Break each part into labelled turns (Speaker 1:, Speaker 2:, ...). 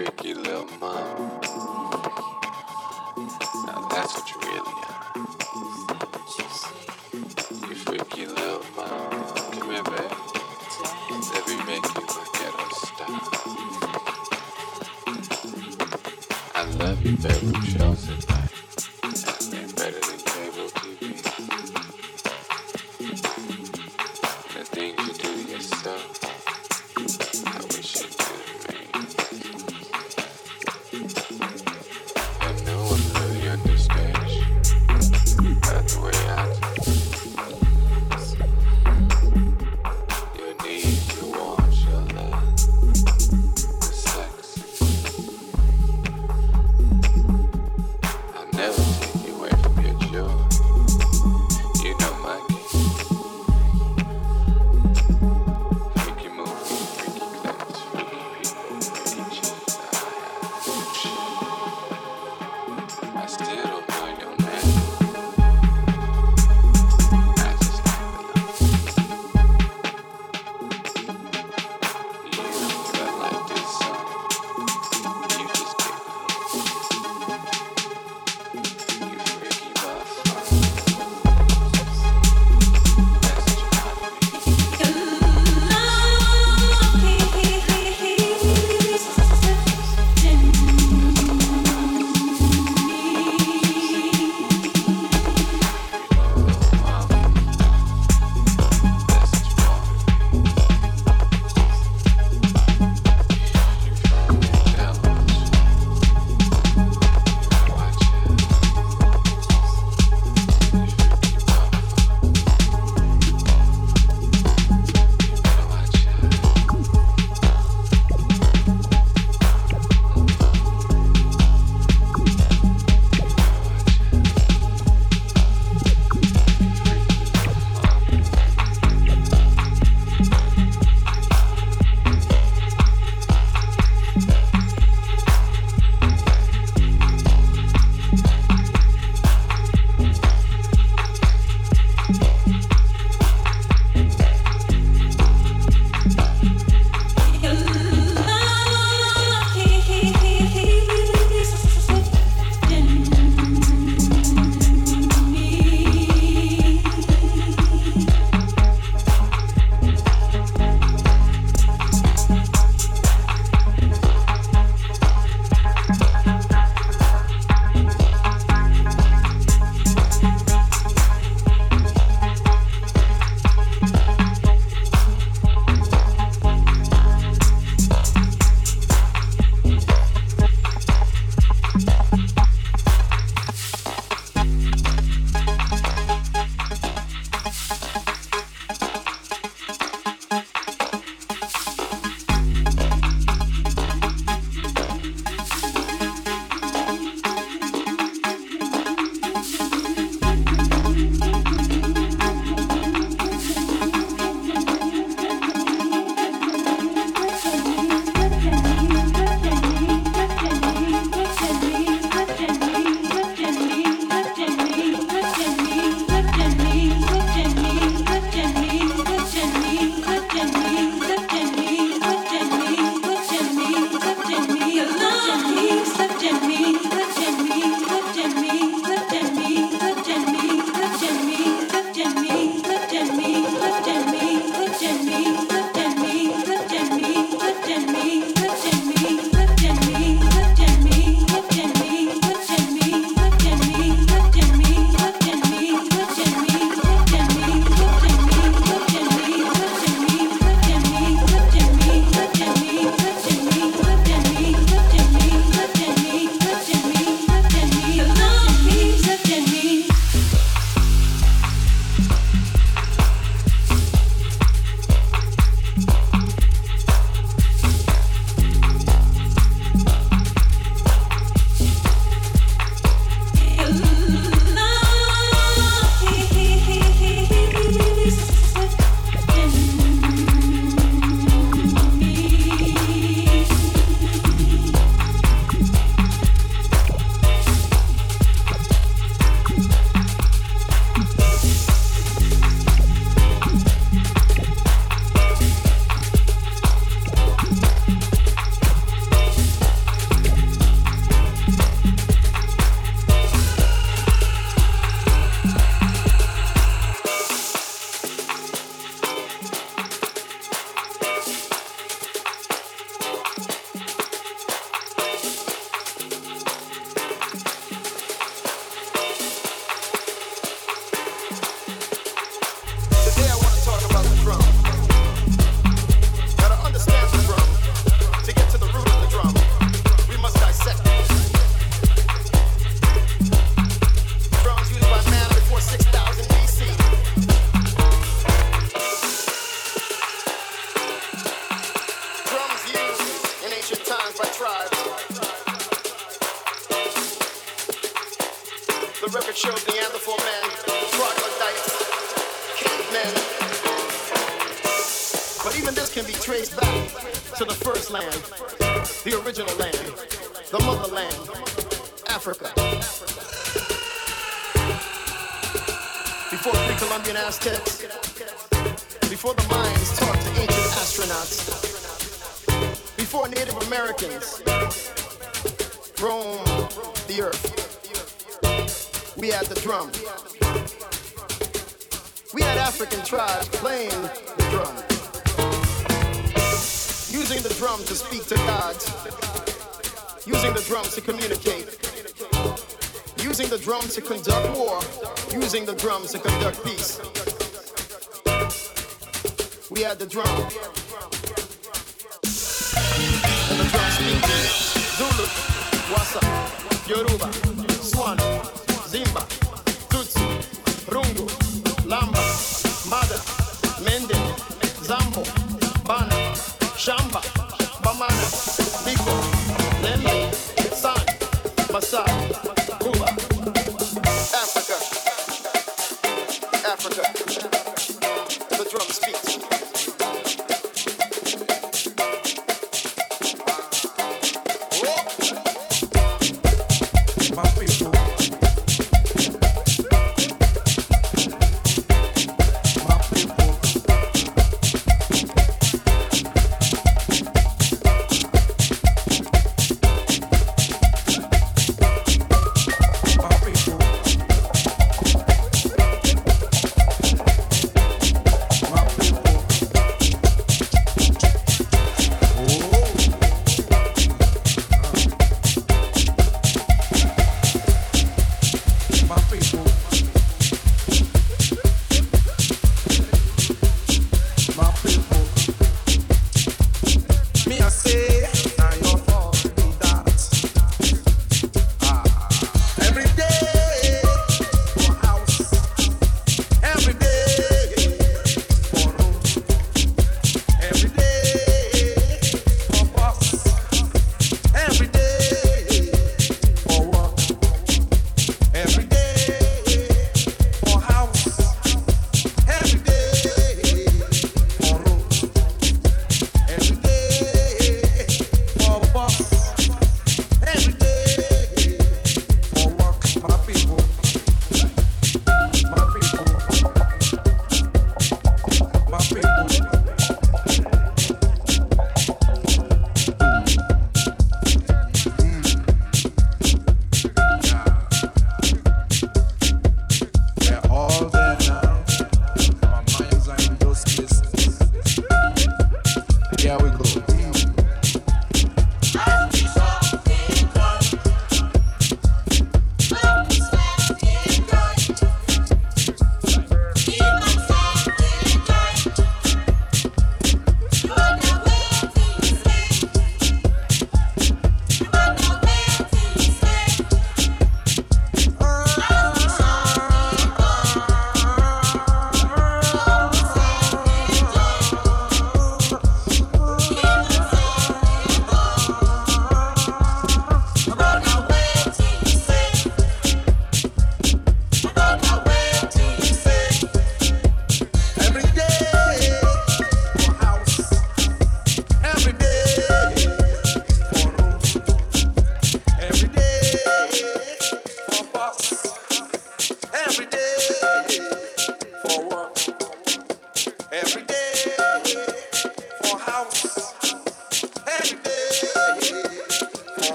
Speaker 1: freaky little mama.
Speaker 2: Land, the original land, the motherland, Africa. Before pre-Columbian Aztecs, before the Mayans talked to ancient astronauts, before Native Americans roamed the earth, we had the drum. We had African tribes playing using the drum to speak to God. using the drum to communicate, using the drum to conduct war, using the drum to conduct peace. We had the drum. Zulu, Wassa, Yoruba, Swan, Zimba, Tutsi, Rungu, Lamba, Mada, Mende, Zambo,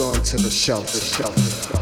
Speaker 2: on
Speaker 3: to the shelter. shelter.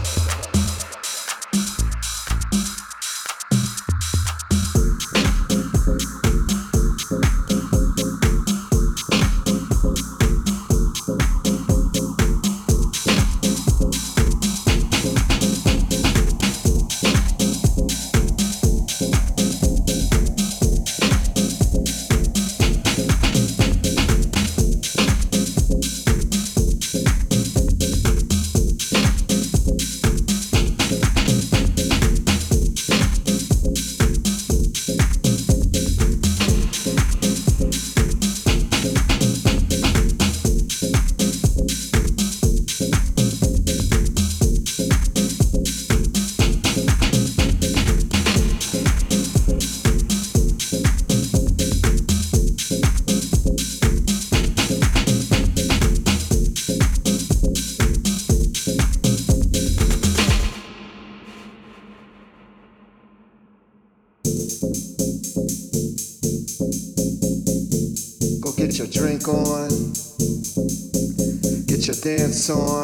Speaker 4: To